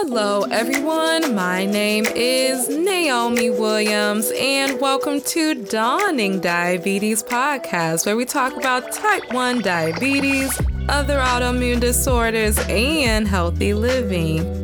Hello, everyone. My name is Naomi Williams, and welcome to Dawning Diabetes Podcast, where we talk about type 1 diabetes, other autoimmune disorders, and healthy living.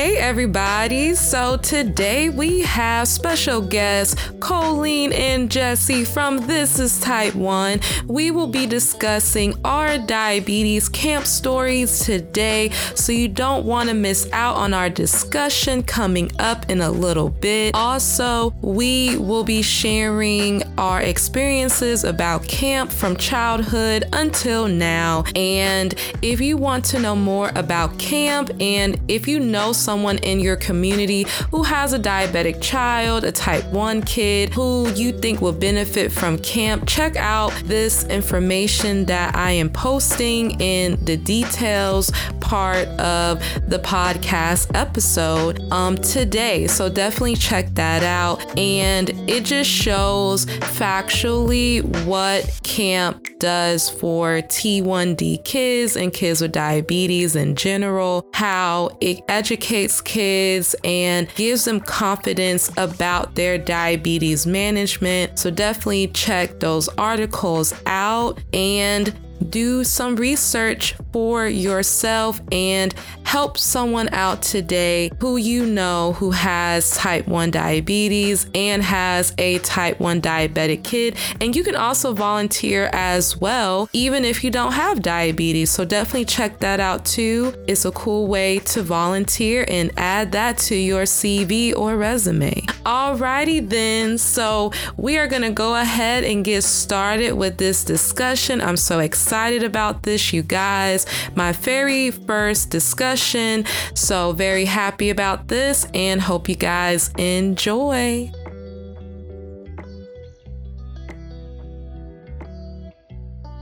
Hey, everybody. So, today we have special guests Colleen and Jesse from This is Type 1. We will be discussing our diabetes camp stories today, so you don't want to miss out on our discussion coming up in a little bit. Also, we will be sharing our experiences about camp from childhood until now. And if you want to know more about camp and if you know someone in your community who has a diabetic child, a type 1 kid who you think will benefit from camp, check out this information that I am posting in the details part of the podcast episode um, today. So definitely check that out. And it just shows factually what camp does for T1D kids and kids with diabetes in general, how it educates kids and gives them confidence about their diabetes management. So definitely check those articles out and do some research for yourself and help someone out today who you know who has type 1 diabetes and has a type 1 diabetic kid. And you can also volunteer as well, even if you don't have diabetes. So definitely check that out too. It's a cool way to volunteer and add that to your CV or resume. Alrighty then. So we are going to go ahead and get started with this discussion. I'm so excited excited about this, you guys. My very first discussion. So, very happy about this and hope you guys enjoy.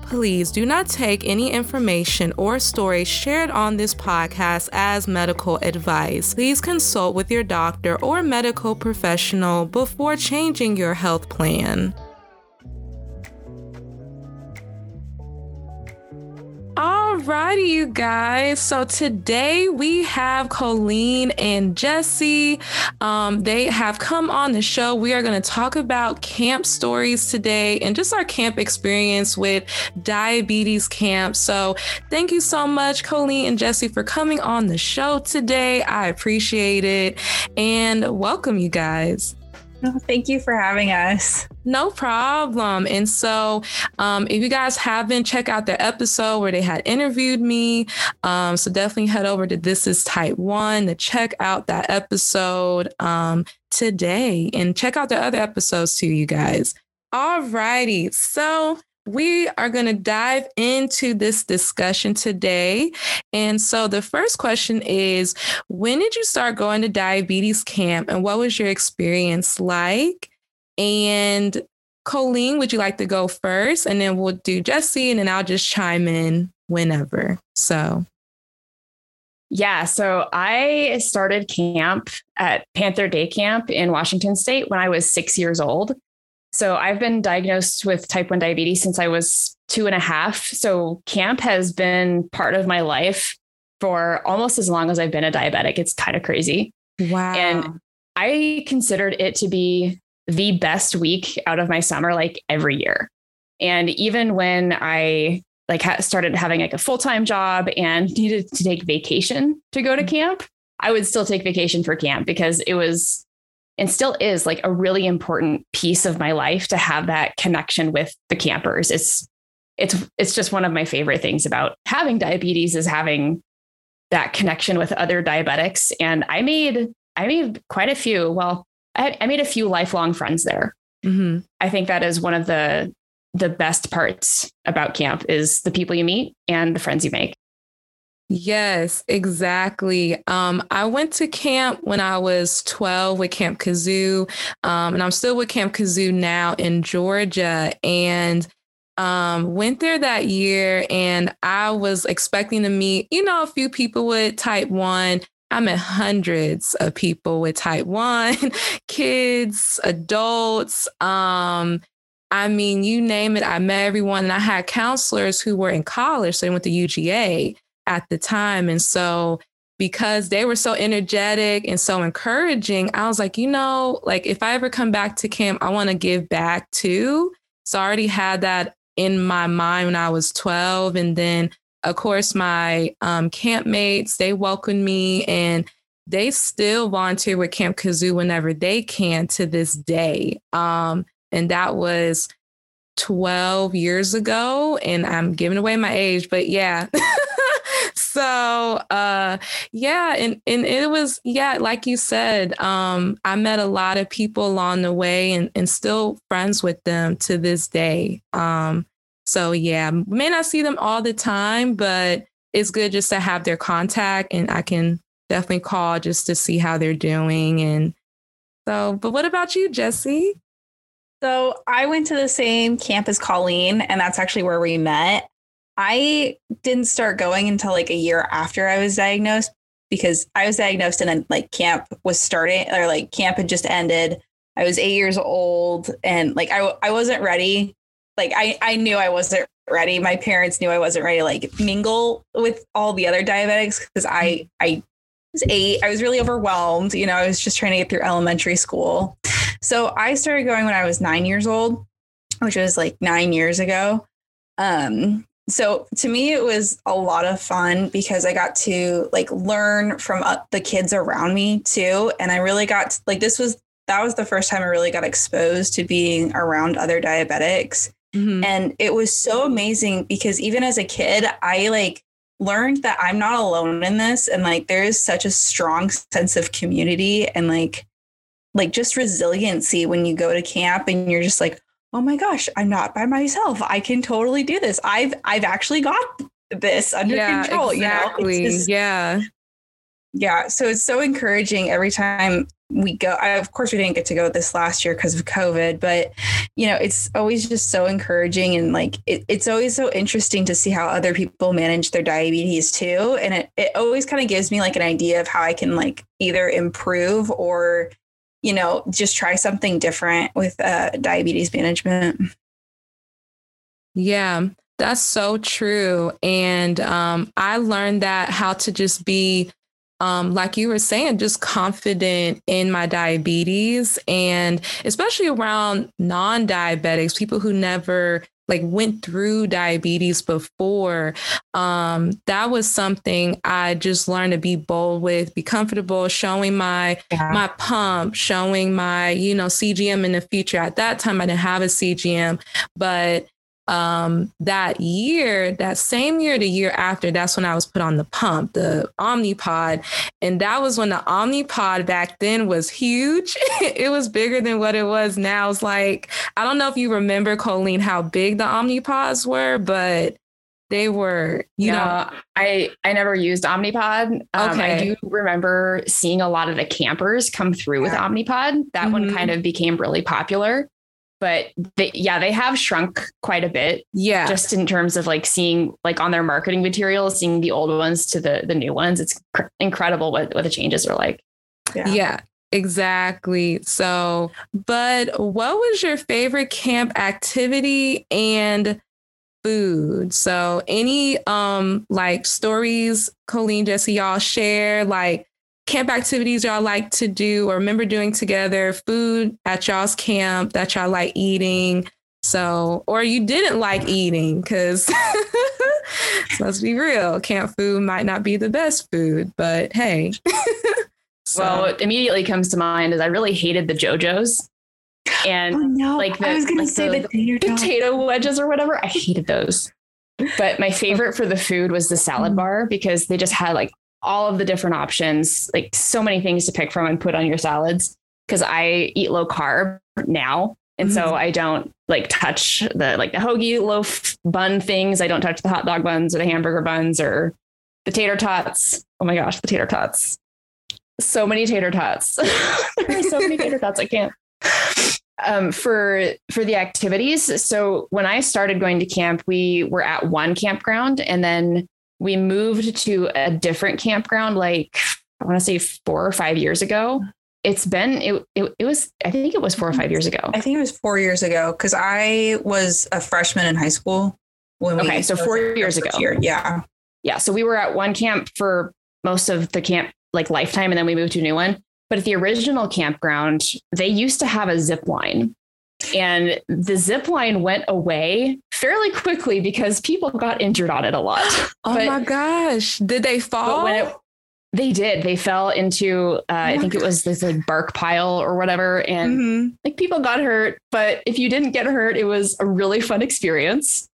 Please do not take any information or story shared on this podcast as medical advice. Please consult with your doctor or medical professional before changing your health plan. Alrighty, you guys. So today we have Colleen and Jesse. Um, they have come on the show. We are going to talk about camp stories today and just our camp experience with diabetes camp. So thank you so much, Colleen and Jesse, for coming on the show today. I appreciate it and welcome, you guys. Thank you for having us. No problem. And so, um, if you guys haven't, check out the episode where they had interviewed me. Um, so definitely head over to This Is Type One to check out that episode um, today, and check out the other episodes too, you guys. All righty. So we are going to dive into this discussion today. And so the first question is When did you start going to diabetes camp and what was your experience like? And Colleen, would you like to go first? And then we'll do Jesse and then I'll just chime in whenever. So. Yeah, so I started camp at Panda Day Camp in Washington State when I was six years old. So I've been diagnosed with type 1 diabetes since I was two and a half. So camp has been part of my life for almost as long as I've been a diabetic. It's kind of crazy. Wow. And I considered it to be the best week out of my summer, like every year. And even when I like ha- started having like a full-time job and needed to take vacation to go to mm-hmm. camp, I would still take vacation for camp because it was and still is like a really important piece of my life to have that connection with the campers. It's it's it's just one of my favorite things about having diabetes is having that connection with other diabetics. And I made I made quite a few. Well, I, I made a few lifelong friends there. Mm-hmm. I think that is one of the the best parts about camp is the people you meet and the friends you make. Yes, exactly. Um, I went to camp when I was 12 with Camp Kudzu, um, and I'm still with Camp Kudzu now in Georgia. And um, went there that year, and I was expecting to meet, you know, a few people with type one. I met hundreds of people with type one, kids, adults. Um, I mean, you name it, I met everyone. And I had counselors who were in college. So they went to UGA at the time. And so because they were so energetic and so encouraging, I was like, you know, like if I ever come back to camp, I want to give back too. So I already had that in my mind when I was 12. And then, of course, my um, camp mates, they welcomed me and they still volunteer with Camp Kudzu whenever they can to this day. Um, and that was 12 years ago. And I'm giving away my age, but yeah. so uh yeah and and it was yeah like you said um i met a lot of people along the way and and still friends with them to this day um so yeah may not see them all the time but it's good just to have their contact and i can definitely call just to see how they're doing and so but what about you Jesse? so i went to the same camp as colleen and that's actually where we met I didn't start going until like a year after I was diagnosed because I was diagnosed and then like camp was starting or like camp had just ended. I was eight years old and like I, I wasn't ready. Like I, I knew I wasn't ready. My parents knew I wasn't ready to like mingle with all the other diabetics because I, I was eight. I was really overwhelmed. You know, I was just trying to get through elementary school. So I started going when I was nine years old, which was like nine years ago. Um, so to me it was a lot of fun because i got to like learn from uh, the kids around me too and i really got to, like this was that was the first time i really got exposed to being around other diabetics mm-hmm. and it was so amazing because even as a kid i like learned that i'm not alone in this and like there is such a strong sense of community and like like just resiliency when you go to camp and you're just like oh my gosh, I'm not by myself. I can totally do this. I've I've actually got this under yeah, control. Exactly. You know, just, yeah. Yeah. So it's so encouraging every time we go. I, of course, we didn't get to go this last year because of COVID, but you know, it's always just so encouraging and like it, it's always so interesting to see how other people manage their diabetes too. And it, it always kind of gives me like an idea of how I can like either improve or you know, just try something different with uh, diabetes management. Yeah, that's so true. And um, I learned that how to just be, um, like you were saying, just confident in my diabetes and especially around non diabetics, people who never like went through diabetes before um that was something i just learned to be bold with be comfortable showing my yeah. my pump showing my you know cgm in the future at that time i didn't have a cgm but um, that year, that same year, the year after, that's when I was put on the pump, the Omnipod. And that was when the Omnipod back then was huge. it was bigger than what it was now. It's like, I don't know if you remember, Colleen, how big the Omnipods were, but they were, you know, I I never used Omnipod. Um, okay. I do remember seeing a lot of the campers come through with Omnipod. That mm-hmm. one kind of became really popular but they, yeah, they have shrunk quite a bit. Yeah. Just in terms of like seeing like on their marketing materials, seeing the old ones to the the new ones. It's cr- incredible what, what the changes are like. Yeah. yeah. Exactly. So, but what was your favorite camp activity and food? So, any um like stories, Colleen, Jessie, y'all share like camp activities y'all like to do or remember doing together, food at y'all's camp that y'all like eating. So, or you didn't like eating because let's be real, camp food might not be the best food, but hey. so. Well, what immediately comes to mind is I really hated the JoJo's. And oh, no. like the, I was gonna like say the, the potato wedges or whatever. I hated those. But my favorite for the food was the salad mm. bar because they just had like all of the different options, like so many things to pick from and put on your salads. Cause I eat low carb now. And mm-hmm. so I don't like touch the like the hoagie loaf bun things. I don't touch the hot dog buns or the hamburger buns or the tater tots. Oh my gosh, the tater tots. So many tater tots. there are so many tater tots. I can't. Um, for for the activities. So when I started going to camp, we were at one campground, and then we moved to a different campground like I want to say four or five years ago. it's been it, it, it was I think it was four or five years ago. I think it was four years ago because I was a freshman in high school when Okay, we so four years ago. Year. Yeah. Yeah, so we were at one camp for most of the camp like lifetime, and then we moved to a new one. But at the original campground, they used to have a zip line. And the zip line went away fairly quickly because people got injured on it a lot. Oh But- my gosh. Did they fall? when it, they did, they fell into uh, I my think it was this like bark pile or whatever, and Mhm. like people got hurt. But if you didn't get hurt, it was a really fun experience.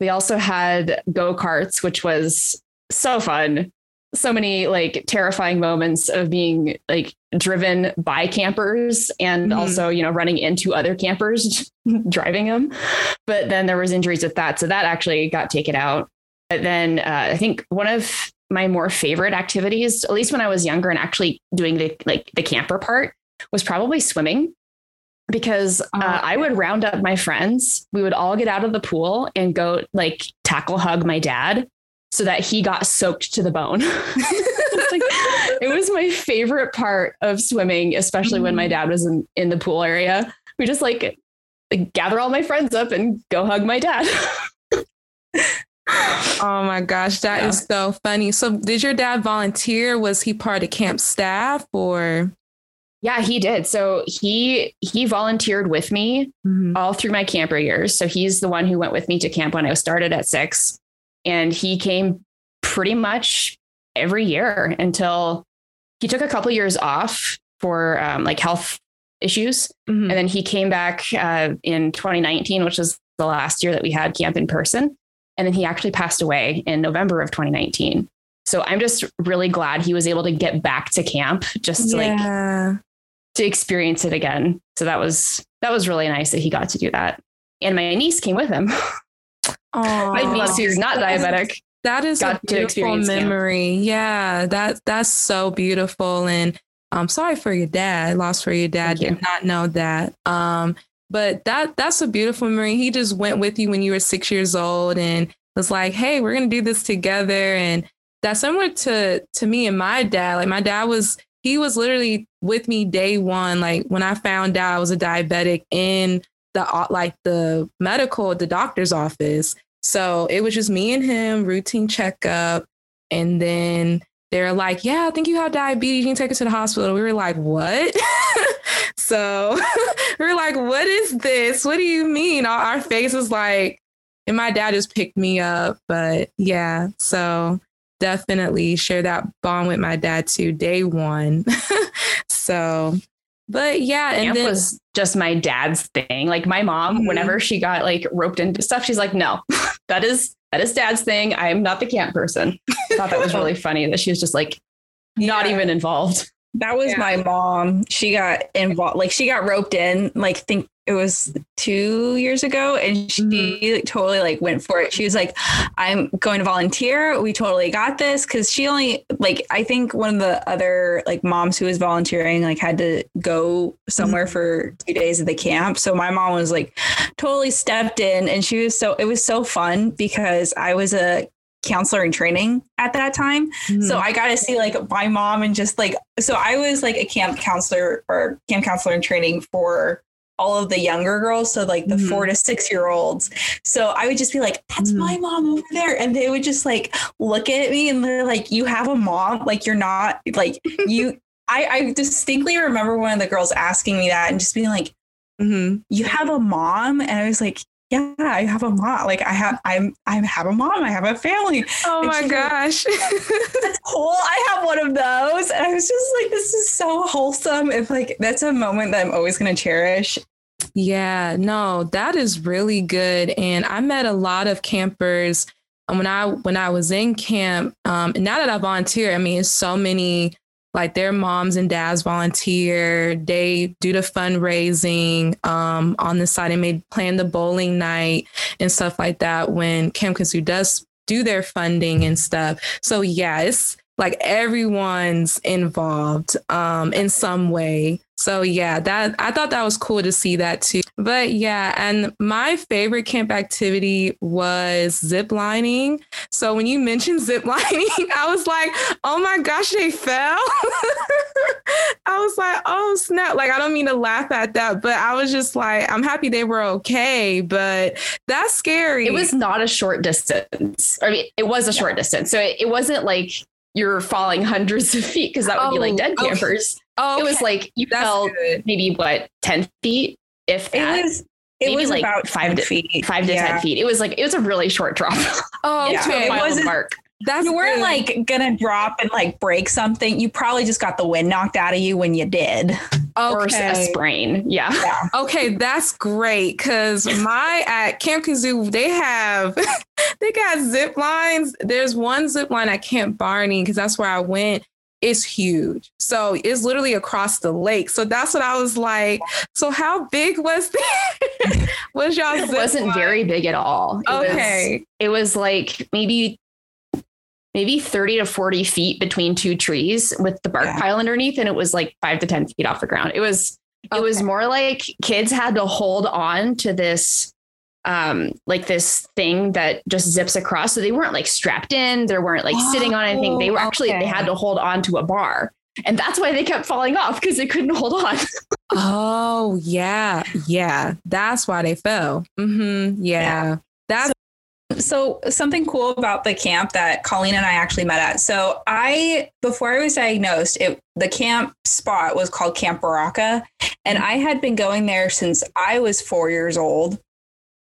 We also had go karts, which was so fun. So many like terrifying moments of being like driven by campers and Mhm. also, you know, running into other campers driving them. But then there was injuries with that. So that actually got taken out. But then uh, I think one of my more favorite activities, at least when I was younger and actually doing the like the camper part, was probably swimming. Because uh, Oh, I would round up my friends. We would all get out of the pool and go like tackle hug my dad so that he got soaked to the bone. Like, it was my favorite part of swimming, especially when my mm-hmm. dad was in, in the pool area. We just like gather all my friends up and go hug my dad. Oh my gosh, that is Yeah. so funny. So, did your dad volunteer? Was he part of camp staff or? Yeah, he did. So he he volunteered with me mm-hmm. all through my camper years. So he's the one who went with me to camp when I started at six. And he came pretty much every year until he took a couple years off for um, like health issues. Mhm. And then he came back uh, in 2019, which was the last year that we had camp in person. And then he actually passed away in November of 2019. So I'm just really glad he was able to get back to camp just to like to experience it again. So that was that was really nice that he got to do that. And my niece came with him. Oh, My niece who's not diabetic. That is got a beautiful experience camp. memory. Yeah, that that's so beautiful. And I'm sorry for your dad. Lost for your dad. Thank you. Did not know that. Um, but that that's a beautiful memory. He just went with you when you were six years old and was like, "Hey, we're gonna do this together." And that's similar to to me and my dad. Like my dad was he was literally with me day one. Like when I found out I was a diabetic in the like the medical the doctor's office. So it was just me and him, routine checkup. And then they're like, Yeah, I think you have diabetes. You can take us to the hospital. We were like, What? so we were like, What is this? What do you mean? Our, our faces like, and my dad just picked me up. But yeah, so definitely share that bond with my dad too, day one. so, but yeah, and Camp then was just my dad's thing. Like my mom, Mhm. whenever she got like roped into stuff, she's like, no, that is that is dad's thing. I am not the camp person. I thought that was really funny that she was just like not Yeah. even involved. That was Yeah. my mom. She got involved, like she got roped in, like think it was two years ago, and she Mhm. like, totally like went for it. She was like, "I'm going to volunteer. We totally got this." Because she only like I think one of the other like moms who was volunteering like had to go somewhere for two days of the camp. So my mom was like totally stepped in, and she was so it was so fun because I was a counselor in training at that time. Mm-hmm. So I got to see like my mom and just like so I was like a camp counselor or camp counselor in training for all of the younger girls, so like the Mhm. four to six year olds. So I would just be like, "That's Mhm. my mom over there," and they would just like look at me and they're like, "You have a mom? Like you're not like you." I, I distinctly remember one of the girls asking me that and just being like, Mhm. "You have a mom?" And I was like, "Yeah, I have a mom. Like I have, I'm, I have a mom. I have a family." Oh And my she's like, gosh. that's cool. I have one of those. And I was just like, this is so wholesome. It's like, that's a moment that I'm always going to cherish. Yeah, no, that is really good. And I met a lot of campers when I when I was in camp. Um, and now that I volunteer, I mean, so many like their moms and dads volunteer. They do the fundraising um, on the side. They may plan the bowling night and stuff like that when Camp Kudzu does do their funding and stuff. So yeah, like everyone's involved um, in some way. So yeah, that I thought that was cool to see that too. But yeah, and my favorite camp activity was zip lining. So when you mentioned zip lining, I was like, oh my gosh, they fell. I was like, oh snap. Like I don't mean to laugh at that, but I was just like, I'm happy they were okay, but that's scary. It was not a short distance. I mean, it was a short distance. So it, it wasn't like you're falling hundreds of feet because that would oh, be like oh, dead okay. campers. Oh, okay. it was like you That's fell good. maybe what ten feet, if that. It was. It was like about five to feet. five to yeah. ten feet. It was like it was a really short drop. Oh, okay. It wasn't. Mark. That's you weren't good. like gonna drop and like break something. You probably just got the wind knocked out of you when you did. Okay. Or a sprain. Yeah. yeah. Okay, that's great. Cause my at Camp Kudzu, they have they got zip lines. There's one zip line at Camp Barney, because that's where I went. It's huge. So it's literally across the lake. So that's what I was like. So how big was that? was y'all? It wasn't line? very big at all. It okay. Was, it was like maybe maybe 30 to 40 feet between two trees with the bark yeah. pile underneath. And it was like five to 10 feet off the ground. It was, okay. it was more like kids had to hold on to this, um, like this thing that just zips across. So they weren't like strapped in. They weren't like oh, sitting on anything. They were actually, okay. they had to hold on to a bar. And that's why they kept falling off because they couldn't hold on. oh yeah. Yeah. That's why they fell. Mm-hmm. Yeah. yeah. So something cool about the camp that Colleen and I actually met at. So I before I was diagnosed, it the camp spot was called Camp Berachah, and I had been going there since I was 4 years old,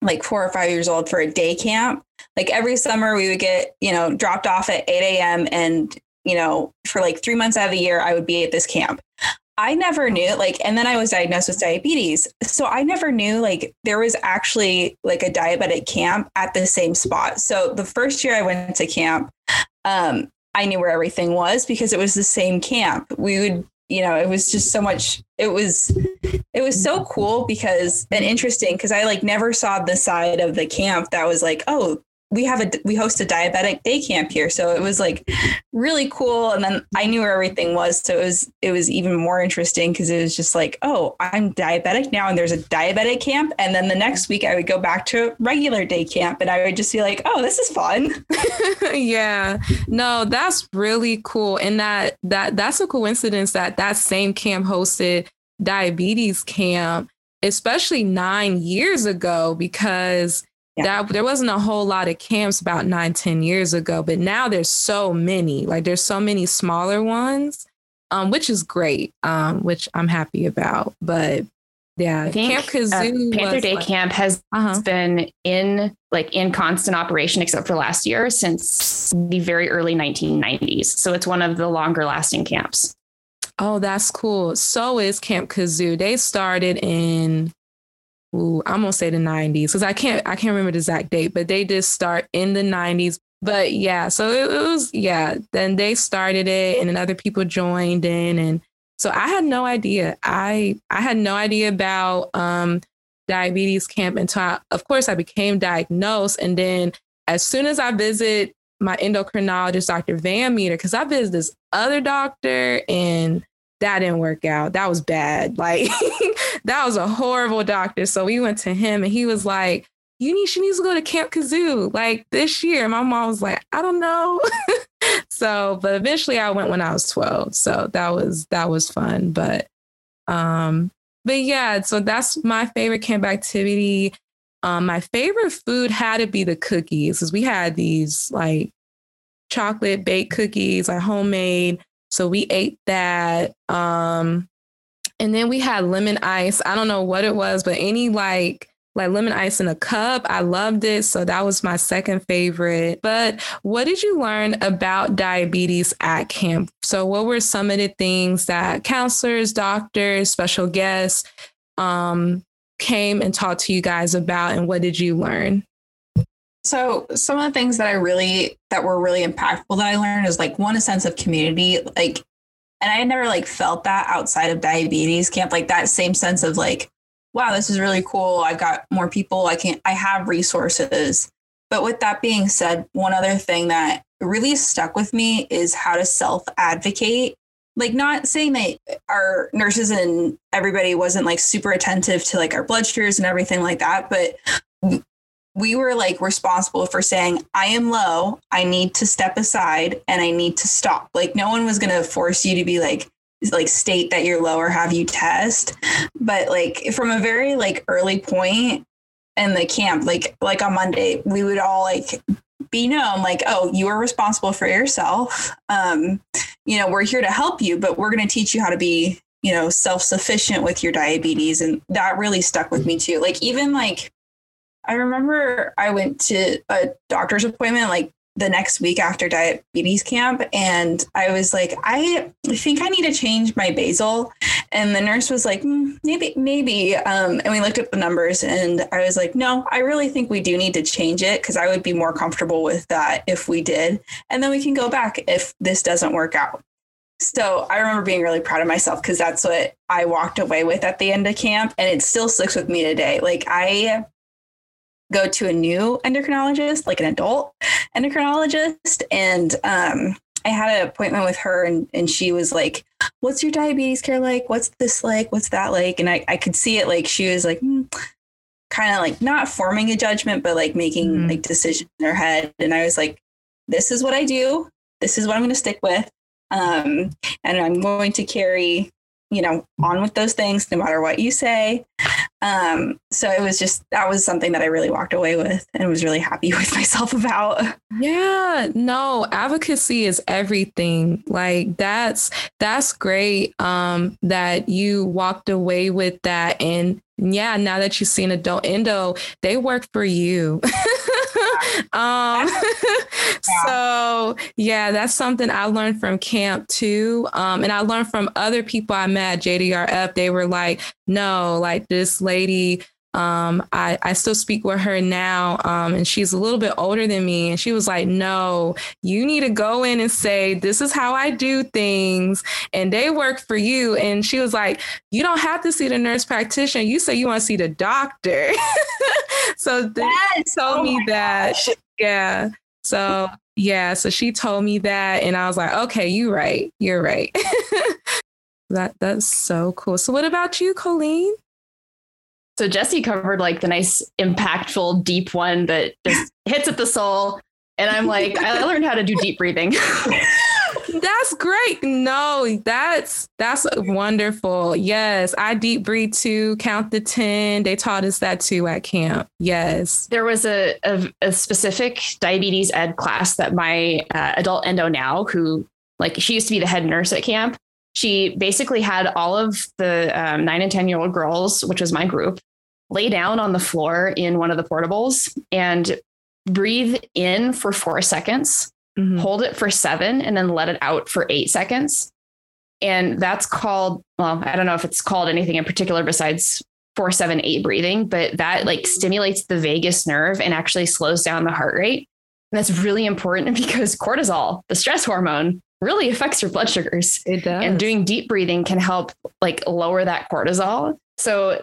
like 4 or 5 years old for a day camp. Like every summer we would get, you know, dropped off at 8 a.m. and you know, for like three months out of the year, I would be at this camp. I never knew like and then I was diagnosed with diabetes. So I never knew like there was actually like a diabetic camp at the same spot. So the first year I went to camp, um, I knew where everything was because it was the same camp. We would, you know, it was just so much it was it was so cool because and interesting because I like never saw the side of the camp that was like, oh, we have a we host a diabetic day camp here. So it was like really cool. And then i knew where everything was. So it was it was even more interesting because it was just like oh i'm diabetic now and there's a diabetic camp. And then the next week i would go back to a regular day camp and i would just be like oh this is fun. Yeah. No that's really cool. And that that that's a coincidence that that same camp hosted diabetes camp especially nine years ago because yeah. that there wasn't a whole lot of camps about nine, ten years ago, but now there's so many. Like there's so many smaller ones, um, which is great, um, which I'm happy about. But yeah, Camp uh, Kudzu, uh, Panda Day like, Camp has uh-huh. been in like in constant operation except for last year since the very early 1990s. So it's one of the longer lasting camps. Oh, that's cool. So is Camp Kudzu. They started in ooh, I'm gonna say the 90s because I can't I can't remember the exact date, but they did start in the 90s. But yeah, so it, it was yeah. Then they started it, and then other people joined in, and so I had no idea. I I had no idea about um, diabetes camp until, I, of course, I became diagnosed, and then as soon as I visit my endocrinologist, Dr. Van Meter, because I visited this other doctor and that didn't work out. That was bad. Like that was a horrible doctor. So we went to him and he was like, you need she needs to go to Camp Kudzu like this year. My mom was like, I don't know. so, but eventually I went when I was 12. So that was that was fun. But um, but yeah, so that's my favorite camp activity. Um, my favorite food had to be the cookies because we had these like chocolate baked cookies, like homemade so we ate that. Um, and then we had lemon ice. I don't know what it was, but any like like lemon ice in a cup. I loved it. So that was my second favorite. But what did you learn about diabetes at camp? So what were some of the things that counselors, doctors, special guests um, came and talked to you guys about and what did you learn? So some of the things that I really that were really impactful that I learned is like one a sense of community, like and I had never like felt that outside of diabetes camp, like that same sense of like, wow, this is really cool. I've got more people. I can I have resources. But with that being said, one other thing that really stuck with me is how to self advocate. Like, not saying that our nurses and everybody wasn't like super attentive to like our blood sugars and everything like that, but we were like responsible for saying, I am low, I need to step aside and I need to stop. Like, no one was going to force you to be like, like state that you're low or have you test. But like from a very like early point in the camp like like on monday we would all like be known like oh you are responsible for yourself. Um you know we're here to help you but we're going to teach you how to be you know self-sufficient with your diabetes. And that really stuck with me too. Like even like i remember i went to a doctor's appointment like the next week after diabetes camp and i was like i think i need to change my basal and the nurse was like mm, maybe maybe um, and we looked at the numbers and i was like no i really think we do need to change it because i would be more comfortable with that if we did and then we can go back if this doesn't work out. So i remember being really proud of myself because that's what i walked away with at the end of camp and it still sticks with me today. Like i go to a new endocrinologist, like an adult endocrinologist. And um, I had an appointment with her and, and she was like, What's your diabetes care like? What's this like? What's that like? And I, I could see it like she was like, mm, kind of like not forming a judgment, but like making mm-hmm. like decisions in her head. And I was like, This is what I do. This is what I'm going to stick with. Um, and I'm going to carry you know, on with those things no matter what you say. Um, so it was just that was something that I really walked away with and was really happy with myself about. Yeah, no, advocacy is everything. Like that's that's great um that you walked away with that and yeah, now that you've seen adult endo, they work for you. um, so yeah, that's something I learned from camp too. Um, and I learned from other people I met JDRF. They were like, no, like this lady um, I, I still speak with her now, um, and she's a little bit older than me. And she was like, No, you need to go in and say, This is how I do things, and they work for you. And she was like, You don't have to see the nurse practitioner. You say you want to see the doctor. so they yes. told oh me that. Gosh. Yeah. So, yeah. So she told me that, and I was like, Okay, you're right. You're right. that That's so cool. So, what about you, Colleen? So Jesse covered like the nice, impactful, deep one that just hits at the soul. And I'm like, I learned how to do deep breathing. that's great. No, that's that's wonderful. Yes, I deep breathe too. Count the ten. They taught us that too at camp. Yes, there was a a, a specific diabetes ed class that my uh, adult endo now, who like she used to be the head nurse at camp, she basically had all of the um, nine and 10 year old girls, which was my group, lay down on the floor in one of the portables and breathe in for four seconds, mm-hmm. hold it for seven, and then let it out for eight seconds. And that's called, well, I don't know if it's called anything in particular besides four, seven, eight breathing, but that like stimulates the vagus nerve and actually slows down the heart rate. And that's really important because cortisol, the stress hormone, really affects your blood sugars. It does. And doing deep breathing can help like lower that cortisol. So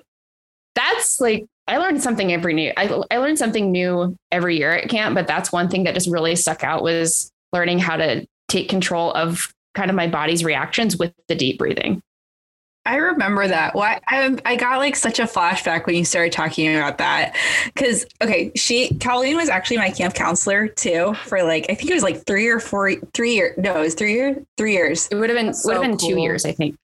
that's like I learned something every new I, I learned something new every year at camp, but that's one thing that just really stuck out was learning how to take control of kind of my body's reactions with the deep breathing. I remember that. Why I, I got like such a flashback when you started talking about that. Cause okay, she Colleen was actually my camp counselor too for like I think it was like three or four three years. No, it was three years. Three years. It would have been so would have been cool. two years, I think.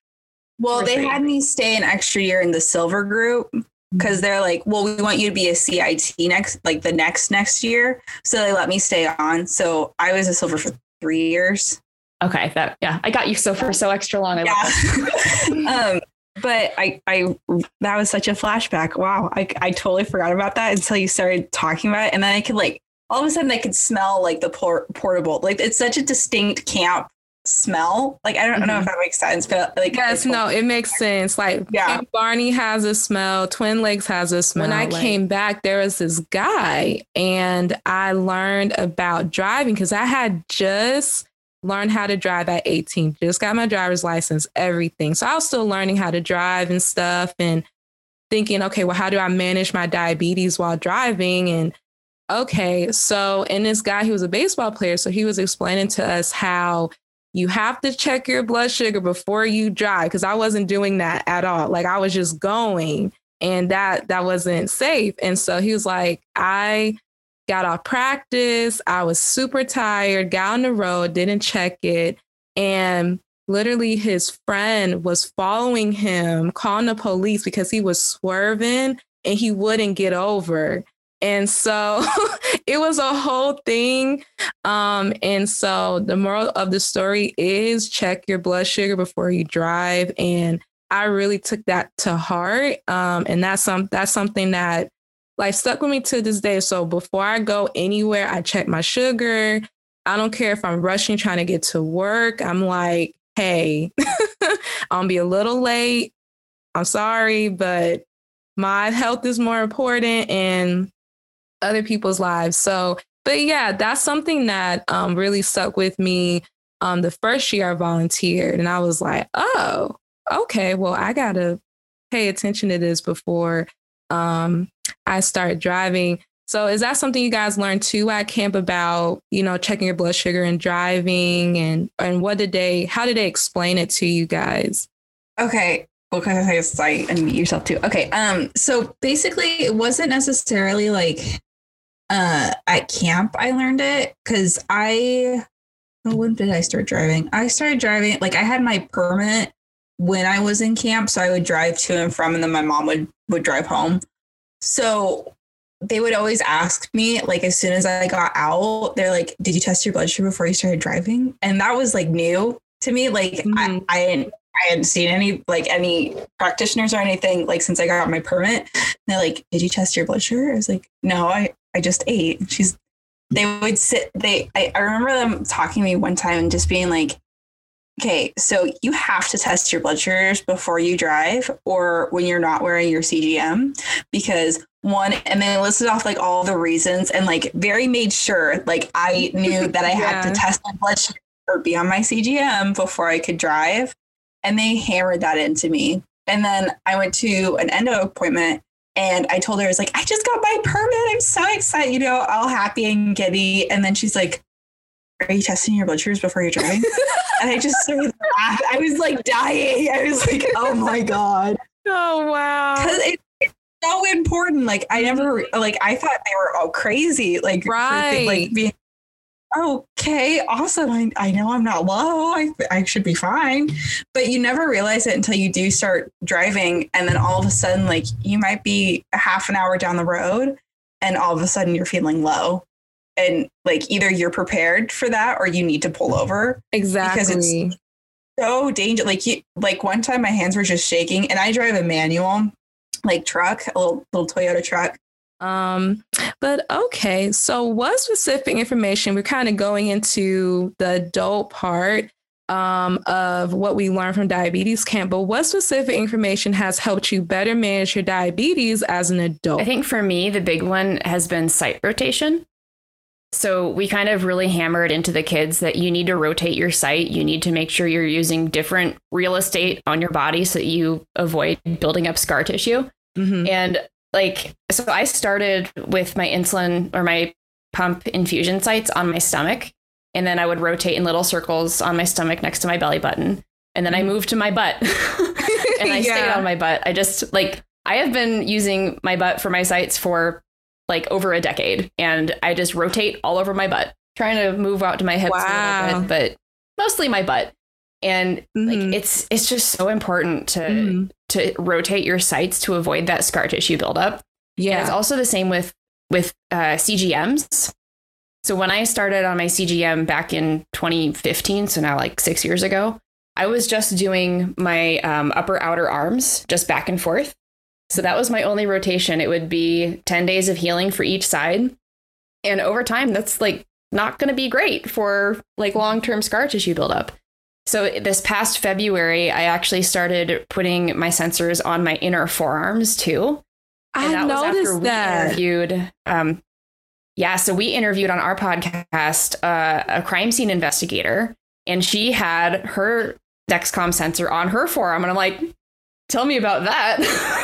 Well, they three. had me stay an extra year in the silver group mm-hmm. because they're like, well, we want you to be a CIT next, like the next next year. So they let me stay on. So I was a silver for three years. Okay, that yeah, I got you so for so extra long. I yeah. um, but I, I, that was such a flashback. Wow, I, I totally forgot about that until you started talking about it, and then I could like all of a sudden I could smell like the por- portable. Like it's such a distinct camp smell. Like I don't mm-hmm. know if that makes sense, but like yes, no, it makes sense. Like yeah, Barney has a smell. Twin Lakes has a smell. When I like, came back, there was this guy, and I learned about driving because I had just learned how to drive at 18. Just got my driver's license, everything. So I was still learning how to drive and stuff, and thinking, okay, well, how do I manage my diabetes while driving? And okay, so, and this guy, he was a baseball player. So he was explaining to us how you have to check your blood sugar before you drive because I wasn't doing that at all. Like I was just going and that that wasn't safe. And so he was like, I got off practice. I was super tired, got on the road, didn't check it. And literally his friend was following him, calling the police because he was swerving and he wouldn't get over. And so it was a whole thing. Um, and so the moral of the story is check your blood sugar before you drive. And I really took that to heart. Um, and that's some that's something that like stuck with me to this day. So before I go anywhere, I check my sugar. I don't care if I'm rushing trying to get to work. I'm like, hey, I'll be a little late. I'm sorry, but my health is more important and other people's lives. So, but yeah, that's something that um, really stuck with me um, the first year I volunteered. And I was like, oh, okay, well, I got to pay attention to this before um, I start driving. So is that something you guys learned too at camp about, you know, checking your blood sugar and driving and and what did they how did they explain it to you guys? Okay. Well, can I say and meet yourself too? Okay. Um, so basically it wasn't necessarily like uh at camp I learned it because I oh, when did I start driving? I started driving like I had my permit when I was in camp, so I would drive to and from, and then my mom would would drive home. So they would always ask me, like, as soon as I got out, they're like, Did you test your blood sugar before you started driving? And that was like new to me. Like, mm-hmm. I, I hadn't I hadn't seen any like any practitioners or anything like since I got my permit. And they're like, "Did you test your blood sugar?" I was like, "No, I I just ate." She's they would sit they I, I remember them talking to me one time and just being like, Okay, so you have to test your blood sugars before you drive or when you're not wearing your CGM because one and then listed off like all the reasons and like very made sure like I knew that I had to test my blood sugar or be on my CGM before I could drive. And they hammered that into me. And then I went to an endo appointment and I told her, I was like, I just got my permit. I'm so excited, you know, all happy and giddy. And then she's like, Are you testing your blood sugars before you're driving? and I just started laughing. I was like dying. I was like, oh my God. Oh wow. Because it, it's so important. Like I never mm-hmm. like I thought they were all crazy. Like right. like being okay, awesome. I, I know I'm not low. I, I should be fine. But you never realize it until you do start driving. And then all of a sudden, like you might be a half an hour down the road and all of a sudden you're feeling low and like either you're prepared for that or you need to pull over exactly because it's so dangerous like you like one time my hands were just shaking and i drive a manual like truck a little little toyota truck um but okay so what specific information we're kind of going into the adult part um, of what we learned from diabetes camp, but what specific information has helped you better manage your diabetes as an adult? I think for me, the big one has been site rotation. So we kind of really hammered into the kids that you need to rotate your site. You need to make sure you're using different real estate on your body so that you avoid building up scar tissue. Mm-hmm. And like, so I started with my insulin or my pump infusion sites on my stomach. And then I would rotate in little circles on my stomach next to my belly button. And then I mm-hmm. moved to my butt and I yeah. stayed on my butt. I just like, I have been using my butt for my sites for like over a decade and I just rotate all over my butt, trying to move out to my hips wow. a little bit, but mostly my butt. And mm-hmm. like it's it's just so important to mm-hmm. to rotate your sites to avoid that scar tissue buildup. Yeah. And it's also the same with with uh, CGMs. So when I started on my CGM back in 2015, so now like six years ago, I was just doing my um, upper outer arms just back and forth. So that was my only rotation. It would be 10 days of healing for each side. And over time, that's like not going to be great for like long term scar tissue buildup. So this past February, I actually started putting my sensors on my inner forearms too. And I that noticed was after that. We interviewed, um, yeah, so we interviewed on our podcast uh, a crime scene investigator, and she had her Dexcom sensor on her forearm, and I'm like, tell me about that.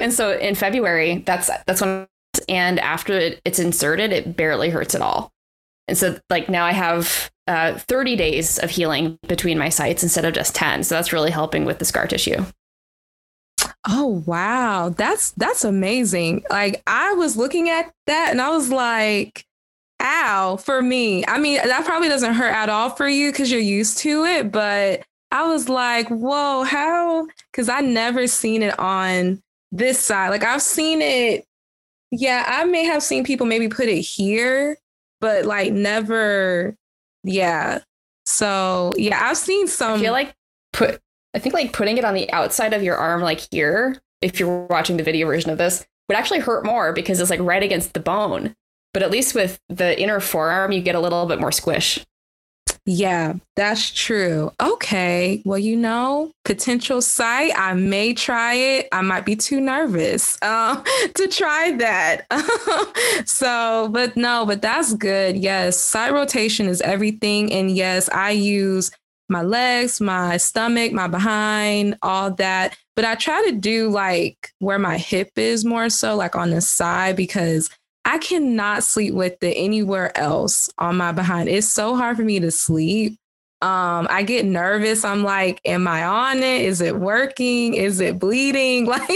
and so in February, that's that's when and after it, it's inserted, it barely hurts at all. And so, like now, I have uh, 30 days of healing between my sites instead of just 10. So that's really helping with the scar tissue. Oh wow, that's that's amazing. Like I was looking at that and I was like, ow, for me. I mean, that probably doesn't hurt at all for you because you're used to it, but I was like, whoa, how? Because I never seen it on this side. Like I've seen it. Yeah, I may have seen people maybe put it here, but like never. Yeah. So yeah, I've seen some. I feel like put. I think like putting it on the outside of your arm, like here, if you're watching the video version of this, would actually hurt more because it's like right against the bone. But at least with the inner forearm, you get a little bit more squish. Yeah, that's true. Okay. Well, you know, potential site. I may try it. I might be too nervous uh, to try that. so, but no, but that's good. Yes, side rotation is everything. And yes, I use my legs, my stomach, my behind, all that. But I try to do like where my hip is more so, like on the side, because I cannot sleep with it anywhere else on my behind. It's so hard for me to sleep. Um, I get nervous. I'm like, am I on it? Is it working? Is it bleeding? Like,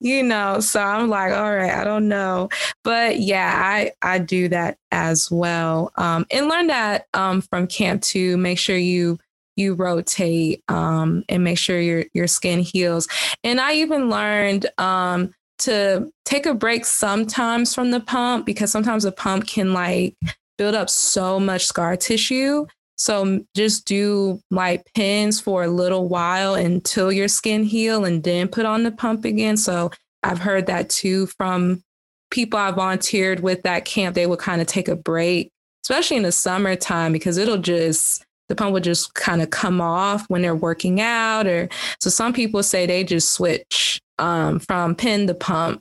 you know, so I'm like, all right, I don't know. But yeah, I I do that as well. Um, and learn that um from camp too. make sure you you rotate um and make sure your your skin heals. And I even learned um to take a break sometimes from the pump because sometimes the pump can like build up so much scar tissue. So just do like pins for a little while until your skin heal and then put on the pump again. So I've heard that too from people I volunteered with that camp. They would kind of take a break, especially in the summertime, because it'll just the pump would just kind of come off when they're working out or so some people say they just switch um, from pin to pump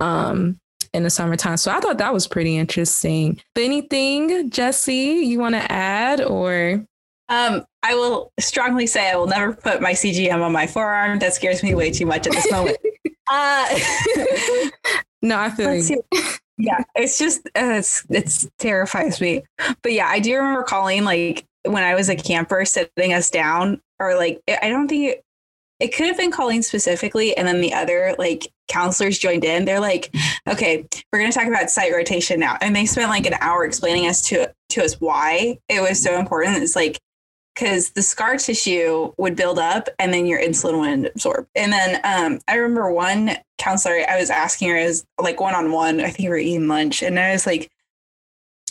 um, in the summertime. So I thought that was pretty interesting. But anything, Jesse, you want to add or? Um, I will strongly say I will never put my CGM on my forearm. That scares me way too much at this moment. uh, no, I feel you. Yeah, it's just uh, it's it's terrifies me. But yeah, I do remember calling like when I was a camper sitting us down, or like I don't think it, could have been Colleen specifically, and then the other like counselors joined in. They're like, "Okay, we're going to talk about site rotation now," and they spent like an hour explaining us to to us why it was so important. It's like because the scar tissue would build up and then your insulin would absorb. And then um, I remember one counselor, I was asking her, as like one on one, I think we were eating lunch, and I was like,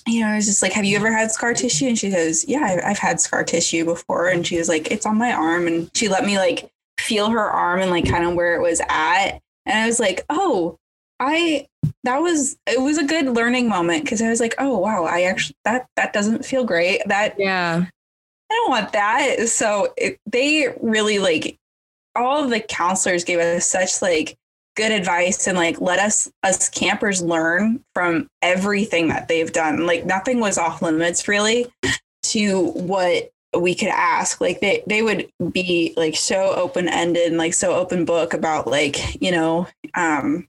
you know, I was just like, have you ever had scar tissue? And she goes, yeah, I've had scar tissue before. And she was like, it's on my arm. And she let me like feel her arm and like kind of where it was at. And I was like, oh, I, that was, it was a good learning moment because I was like, oh, wow, I actually, that, that doesn't feel great. That, yeah, I don't want that. So it, they really like, all of the counselors gave us such like good advice and like let us us campers learn from everything that they've done like nothing was off limits really to what we could ask like they they would be like so open ended and like so open book about like you know um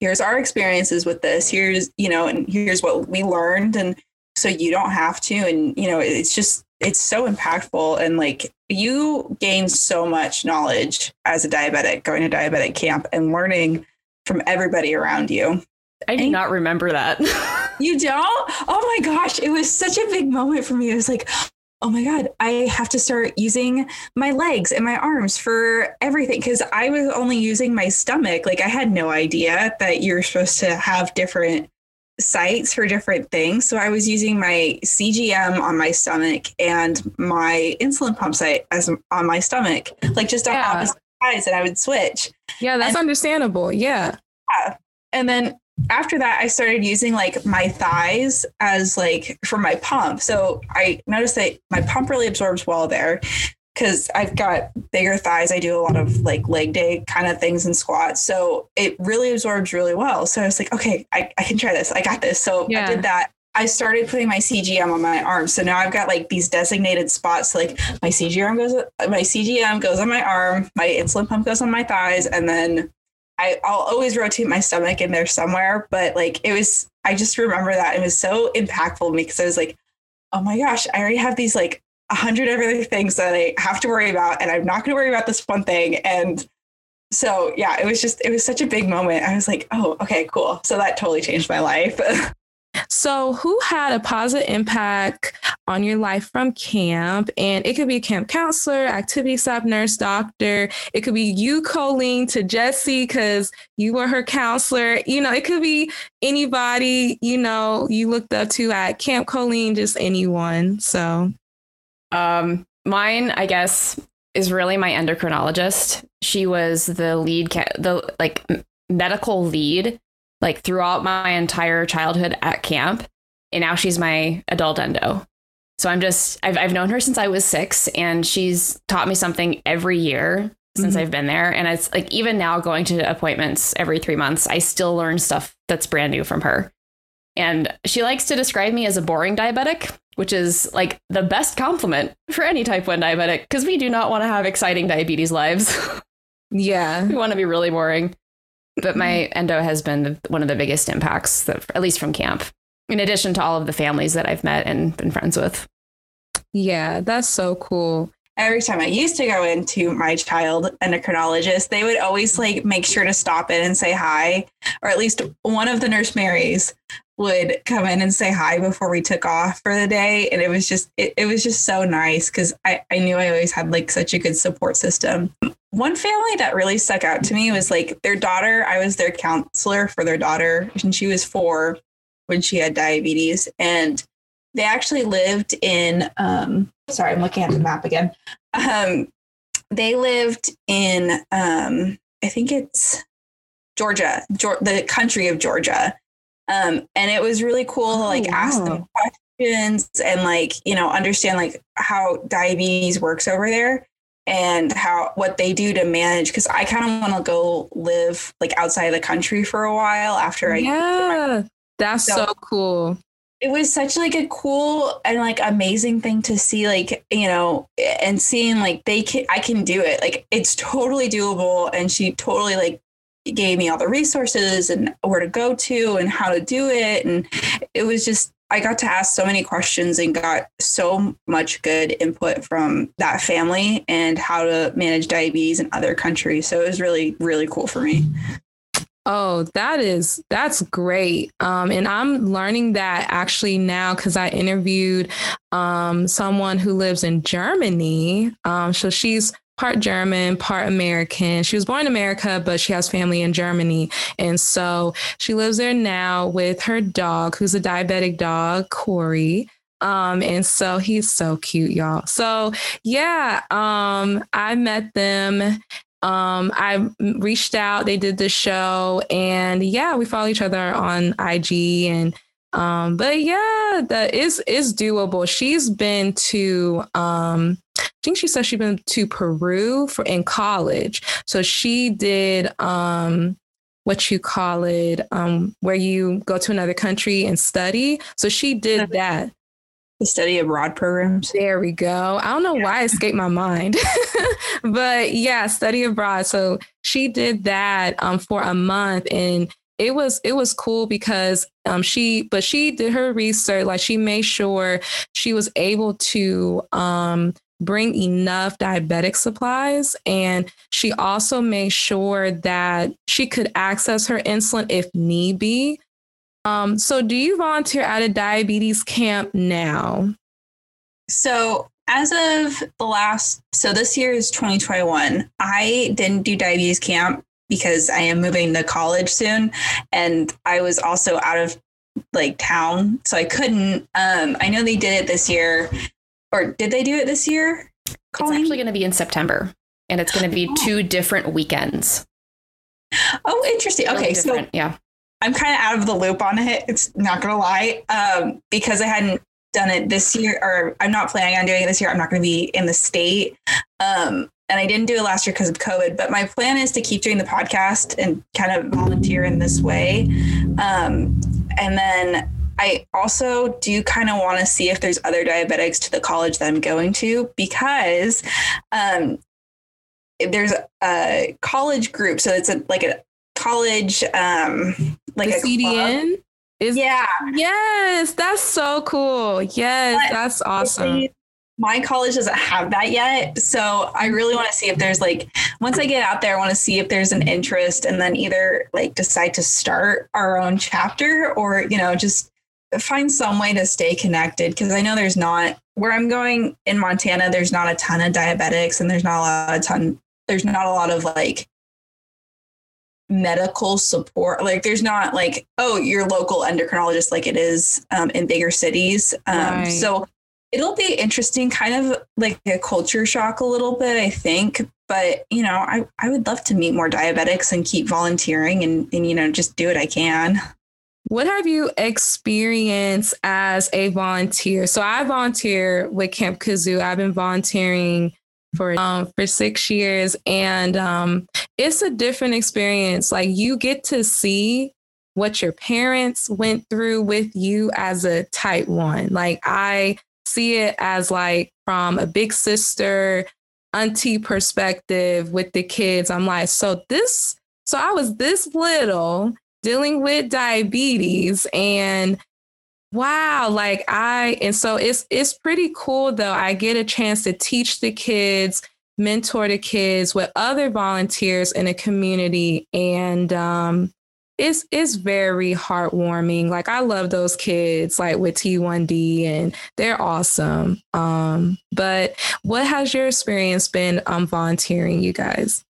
here's our experiences with this here's you know and here's what we learned and so you don't have to and you know it's just it's so impactful and like you gain so much knowledge as a diabetic going to diabetic camp and learning from everybody around you. I do and not remember that. You don't? Oh my gosh it was such a big moment for me. It was like oh my god i have to start using my legs and my arms for everything because i was only using my stomach like i had no idea that you're supposed to have different sites for different things. So I was using my CGM on my stomach and my insulin pump site as on my stomach, like just on yeah. opposite sides, and I would switch. Yeah, that's and, understandable. Yeah. Yeah. And then after that, I started using like my thighs as like for my pump. So I noticed that my pump really absorbs well there because I've got bigger thighs. I do a lot of like leg day kind of things and squats. So it really absorbs really well. So I was like, okay, I, I can try this. I got this. So yeah. I did that. I started putting my CGM on my arm. So now I've got like these designated spots. Like my CGM goes, my CGM goes on my arm, my insulin pump goes on my thighs, and then I, I'll always rotate my stomach in there somewhere, but like it was, I just remember that it was so impactful me because I was like, oh my gosh, I already have these like a hundred other things that I have to worry about, and I'm not going to worry about this one thing. And so, yeah, it was just, it was such a big moment. I was like, oh, okay, cool. So that totally changed my life. So, who had a positive impact on your life from camp? And it could be a camp counselor, activity staff, nurse, doctor. It could be you, Colleen, to Jesse, because you were her counselor. You know, it could be anybody, you know, you looked up to at Camp Colleen, just anyone. So, um, mine, I guess, is really my endocrinologist. She was the lead, ca- the like medical lead like throughout my entire childhood at camp. And now she's my adult endo. So I'm just, I've, I've known her since I was six, and she's taught me something every year since mm-hmm. I've been there. And it's like, even now going to appointments every three months, I still learn stuff that's brand new from her. And she likes to describe me as a boring diabetic, which is like the best compliment for any type 1 diabetic because we do not want to have exciting diabetes lives. Yeah. we want to be really boring but my mm-hmm. endo has been the, one of the biggest impacts that, at least from camp in addition to all of the families that i've met and been friends with yeah that's so cool every time i used to go into my child endocrinologist they would always like make sure to stop in and say hi or at least one of the nurse marys would come in and say hi before we took off for the day and it was just it, it was just so nice because I, I knew i always had like such a good support system one family that really stuck out to me was like their daughter. I was their counselor for their daughter, and she was four when she had diabetes. And they actually lived in, um, sorry, I'm looking at the map again. Um, they lived in, um, I think it's Georgia, the country of Georgia. Um, and it was really cool to like oh, ask them questions and like, you know, understand like how diabetes works over there and how what they do to manage because I kind of want to go live like outside of the country for a while after I yeah. That's so, so cool. it was such like a cool and like amazing thing to see like you know and seeing like they can I can do it. Like it's totally doable and she totally like gave me all the resources and where to go to and how to do it and it was just I got to ask so many questions and got so much good input from that family and how to manage diabetes in other countries. So it was really, really cool for me. Oh, that is that's great. Um, and I'm learning that actually now because I interviewed um, someone who lives in Germany. Um, so she's part German, part American. She was born in America, but she has family in Germany. And so she lives there now with her dog, who's a diabetic dog, Corey. Um, and so he's so cute, y'all. So yeah, um, I met them. Um, I reached out, they did the show, and yeah, we follow each other on IG and um, but yeah, that is is doable. She's been to um I think she said she's been to Peru for in college. So she did um what you call it, um, where you go to another country and study. So she did that. The study abroad programs. There we go. I don't know why it escaped my mind, but yeah, study abroad. So she did that um, for a month, and it was it was cool because um, she but she did her research. Like she made sure she was able to um, bring enough diabetic supplies. And she also made sure that she could access her insulin if need be. Um, so, do you volunteer at a diabetes camp now? So, as of the last, so this year is 2021. I didn't do diabetes camp because I am moving to college soon. And I was also out of like town. So I couldn't. Um, I know they did it this year or did they do it this year? Colleen? It's actually going to be in September, and it's going to be oh. two different weekends. Oh, interesting. Okay, so yeah, I'm kind of out of the loop on it. It's not going to lie, um, because I hadn't done it this year, or I'm not planning on doing it this year. I'm not going to be in the state. Um, and I didn't do it last year because of COVID. But my plan is to keep doing the podcast and kind of volunteer in this way. Um, and then I also do kind of want to see if there's other diabetics to the college that I'm going to because um, there's a college group. So it's a, like a college, um, like the a CDN. club. Is Yeah, yes, that's so cool. Yes, But that's awesome. my college doesn't have that yet. So I really want to see if there's like, once I get out there, I want to see if there's an interest and then either like decide to start our own chapter or, you know, just find some way to stay connected. Cause I know there's not, where I'm going in Montana, there's not a ton of diabetics and there's not a lot, a ton, there's not a lot of like, medical support like there's not like oh your local endocrinologist like it is um, in bigger cities um, Right. so it'll be interesting kind of like a culture shock a little bit i think but you know i, I would love to meet more diabetics and keep volunteering and, and you know just do what i can What have you experienced as a volunteer? So I volunteer with Camp Kudzu. I've been volunteering for um, for six years, and um, it's a different experience. Like you get to see what your parents went through with you as a type one. Like I see it as like from a big sister, auntie perspective with the kids. I'm like, so this, so I was this little dealing with diabetes and wow like i and so it's it's pretty cool though i get a chance to teach the kids mentor the kids with other volunteers in the community and um it's it's very heartwarming like i love those kids like with t1d and they're awesome um but what has your experience been um volunteering you guys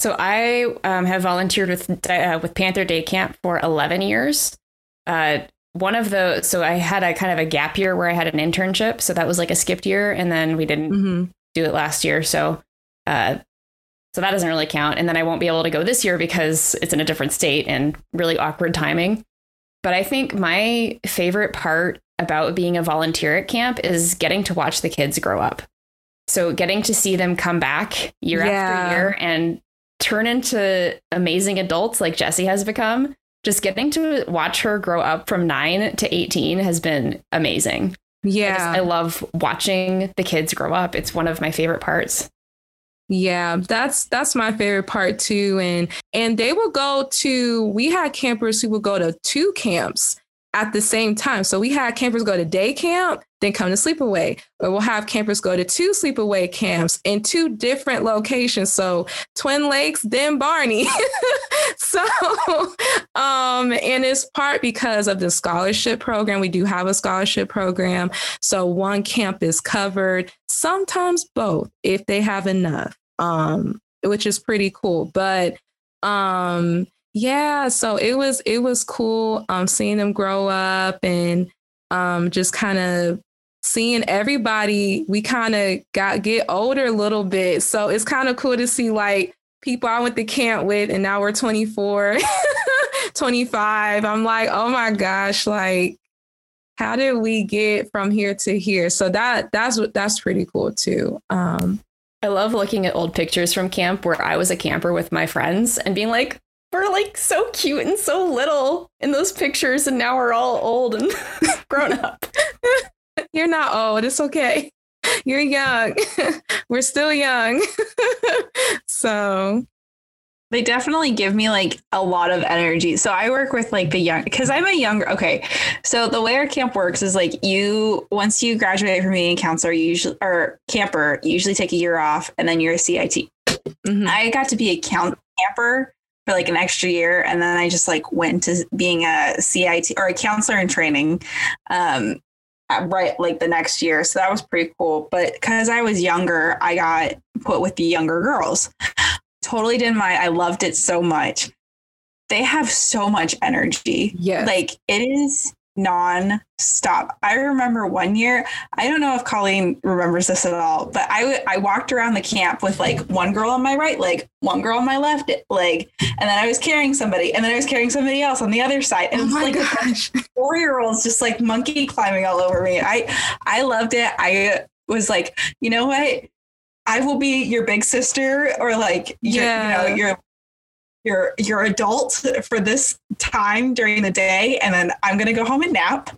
So I um, have volunteered with uh, with Panda Day Camp for 11 years. Uh, one of the so I had a kind of a gap year where I had an internship, so that was like a skipped year, and then we didn't mm-hmm. do it last year. So, uh, so that doesn't really count. And then I won't be able to go this year because it's in a different state and really awkward timing. But I think my favorite part about being a volunteer at camp is getting to watch the kids grow up. So getting to see them come back year Yeah. after year and turn into amazing adults like Jesse has become. Just getting to watch her grow up from nine to 18 has been amazing. I, just, yeah I love watching the kids grow up. It's one of my favorite parts. Yeah, that's that's my favorite part too. And and they will go to we had campers who would go to two camps at the same time. So we had campers go to day camp, then come to sleepaway. Or we'll have campers go to two sleepaway camps in two different locations. So Twin Lakes, then Barney. so um and it's part because of the scholarship program. We do have a scholarship program. So one camp is covered, sometimes both if they have enough. Um, which is pretty cool. But um yeah, so it was it was cool um seeing them grow up and um just kind of seeing everybody we kind of got get older a little bit. So it's kind of cool to see like people I went to camp with and now we're 24, 25. I'm like, "Oh my gosh, like how did we get from here to here?" So that that's what that's pretty cool too. Um I love looking at old pictures from camp where I was a camper with my friends and being like, we're like so cute and so little in those pictures, and now we're all old and grown up. You're not old. It's okay. You're young. We're still young. so, they definitely give me like a lot of energy. So I work with like the young because I'm a younger. Okay, so the way our camp works is like you once you graduate from being a counselor, you usually or camper, you usually take a year off, and then you're a CIT. mhm. I got to be a count camper for like an extra year, and then I just like went to being a CIT or a counselor in training. Um, Uh, right like the next year. So that was pretty cool. But because i was younger i got put with the younger girls. Totally didn't mind. I loved it so much. They have so much energy. Yeah. like it is non-stop i remember one year i don't know if colleen remembers this at all but i w- i walked around the camp with like one girl on my right leg one girl on my left leg and then i was carrying somebody and then i was carrying somebody else on the other side and oh my like gosh. four year olds just like monkey climbing all over me. I I loved it. I was like, you know what? I will be your big sister or like your, Yeah. you know, your you're you're adult for this time during the day and then i'm going to go home and nap.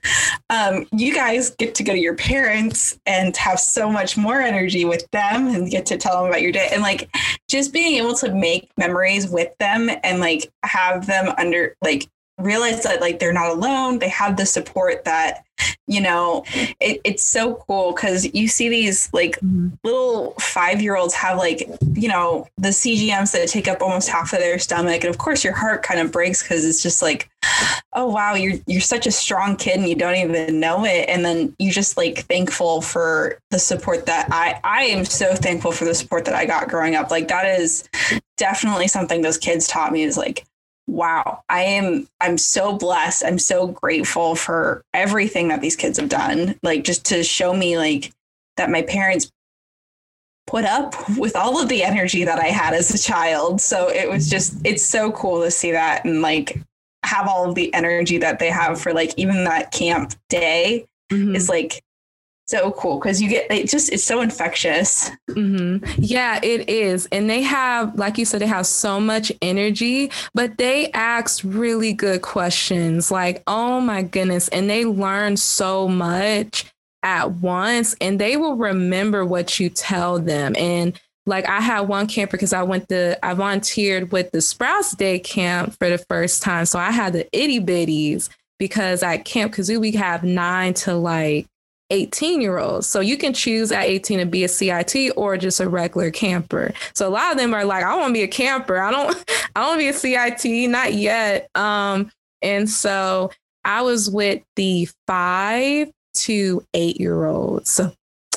Um, you guys get to go to your parents and have so much more energy with them and get to tell them about your day. And like just being able to make memories with them and like have them under like realize that like they're not alone. They have the support that you know it, it's so cool because you see these like mm-hmm. little five year olds have like you know the cgms that take up almost half of their stomach and of course your heart kind of breaks because it's just like oh wow you're you're such a strong kid and you don't even know it and then you just like thankful for the support that i i am so thankful for the support that i got growing up like that is definitely something those kids taught me is like wow, I am I'm so blessed. I'm so grateful for everything that these kids have done. Like just to show me like that my parents put up with all of the energy that I had as a child. So it was just it's so cool to see that and like have all of the energy that they have for like even that camp day mm-hmm. is like so cool because you get it just it's so infectious mm-hmm. yeah it is and they have like you said they have so much energy but they ask really good questions like oh my goodness and they learn so much at once and they will remember what you tell them and like I had one camper because I went to I volunteered with the Sprouts Day camp for the first time. So I had the itty bitties because at Camp Kudzu we have nine to like 18 year olds. So you can choose at 18 to be a CIT or just a regular camper. So a lot of them are like, I want to be a camper. I don't, I don't be a CIT, not yet. Um, and so I was with the five to eight year olds. So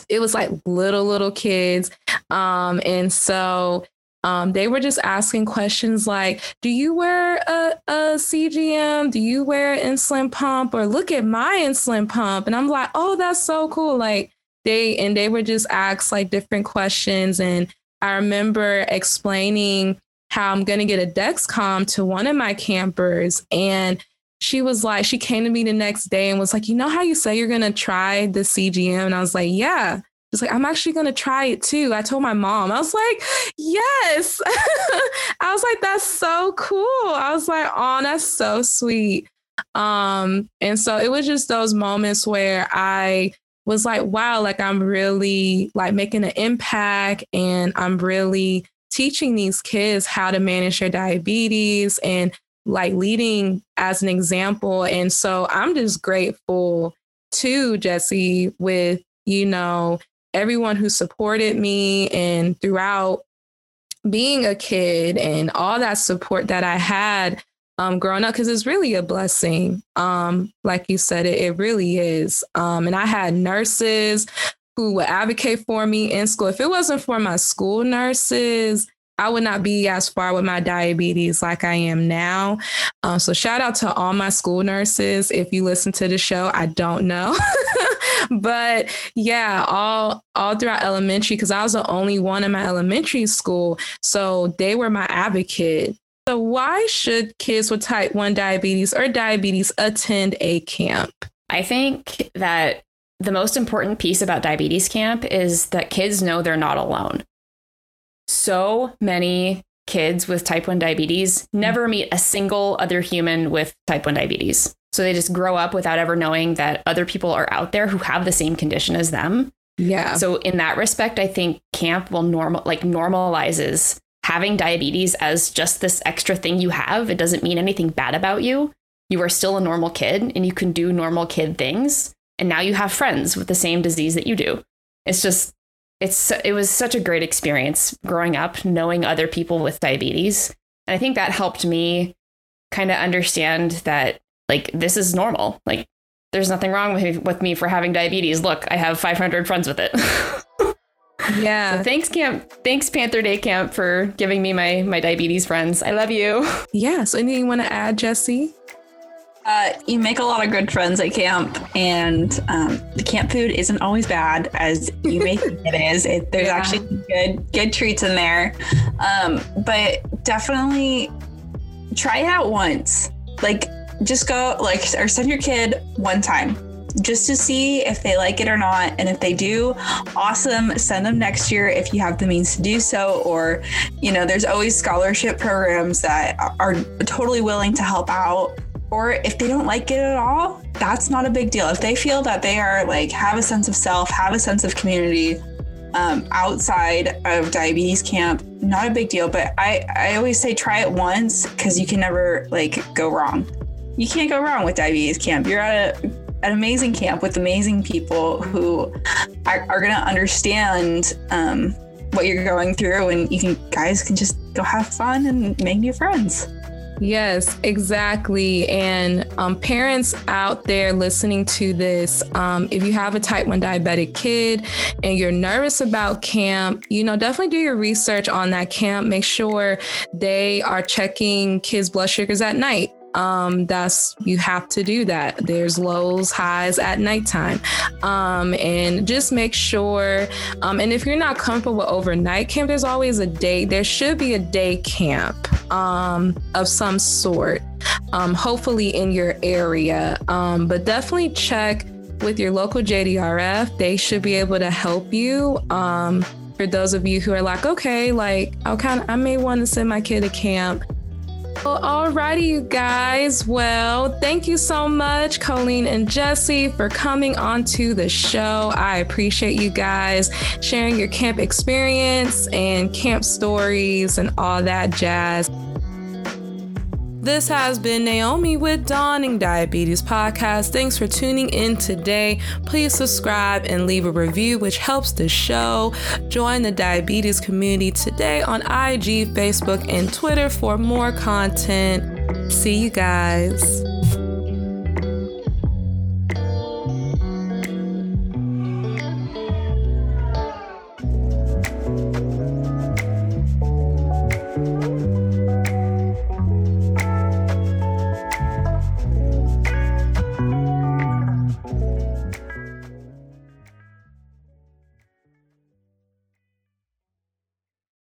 it was like little, little kids. Um, and so um, they were just asking questions like, "Do you wear a, a CGM? Do you wear an insulin pump? Or look at my insulin pump?" And I'm like, "Oh, that's so cool!" Like they and they were just asked like different questions, and I remember explaining how I'm to get a Dexcom to one of my campers, and she was like, she came to me the next day and was like, "You know how you say you're to try the CGM?" And I was like, "Yeah." Was like, I'm actually going to try it too. I told my mom, I was like, yes. I was like, that's so cool. I was like, oh, that's so sweet. Um, and so it was just those moments where I was like, wow, like I'm really like making an impact and I'm really teaching these kids how to manage their diabetes and like leading as an example. And so I'm just grateful to Jesse with, you know, everyone who supported me and throughout being a kid and all that support that I had um, growing up, because it's really a blessing. Um, like you said, it, it really is. Um, and I had nurses who would advocate for me in school. If it wasn't for my school nurses, I would not be as far with my diabetes like I am now. Um, so shout out to all my school nurses. If you listen to the show, I don't know. but yeah, all all throughout elementary, because I was the only one in my elementary school. So they were my advocate. So why should kids with type 1 diabetes or diabetes attend a camp? I think that the most important piece about diabetes camp is that kids know they're not alone. So many kids with type 1 diabetes never meet a single other human with type 1 diabetes. So they just grow up without ever knowing that other people are out there who have the same condition as them. Yeah. So in that respect, I think camp will normal like normalizes having diabetes as just this extra thing you have. It doesn't mean anything bad about you. You are still a normal kid and you can do normal kid things. And now you have friends with the same disease that you do. It's just it's it was such a great experience growing up knowing other people with diabetes. And I think that helped me kind of understand that like this is normal. Like there's nothing wrong with me, with me for having diabetes. Look, I have 500 friends with it. yeah. So thanks camp. Thanks Panda Day Camp for giving me my my diabetes friends. I love you. Yeah. So anything you want to add, Jesse? Uh, you make a lot of good friends at camp, and um, the camp food isn't always bad as you may think it is. It, there's yeah. actually good good treats in there, um, but definitely try it out once. Like just go like or send your kid one time just to see if they like it or not. And if they do, awesome. Send them next year if you have the means to do so. Or, you know, there's always scholarship programs that are totally willing to help out. Or if they don't like it at all, that's not a big deal. If they feel that they are like, have a sense of self, have a sense of community, um, outside of diabetes camp, not a big deal. But I, I always say try it once because you can never like go wrong. You can't go wrong with diabetes camp. You're at a, an amazing camp with amazing people who are, are going to understand um, what you're going through, and you can guys can just go have fun and make new friends. Yes, exactly. And um, parents out there listening to this, um, if you have a type 1 diabetic kid and you're nervous about camp, you know, definitely do your research on that camp. Make sure they are checking kids' blood sugars at night um, that's you have to do that. There's lows, highs at nighttime, um, and just make sure. Um, and if you're not comfortable with overnight camp, there's always a day. There should be a day camp um, of some sort, um, hopefully in your area. Um, but definitely check with your local JDRF. They should be able to help you. Um, for those of you who are like, okay, like I kind of I may want to send my kid to camp. Well, alrighty, you guys. Well, thank you so much, Colleen and Jesse, for coming onto the show. I appreciate you guys sharing your camp experience and camp stories and all that jazz. This has been Naomi with Dawning Diabetes Podcast. Thanks for tuning in today. Please subscribe and leave a review, which helps the show. Join the diabetes community today on IG, Facebook, and Twitter for more content. See you guys.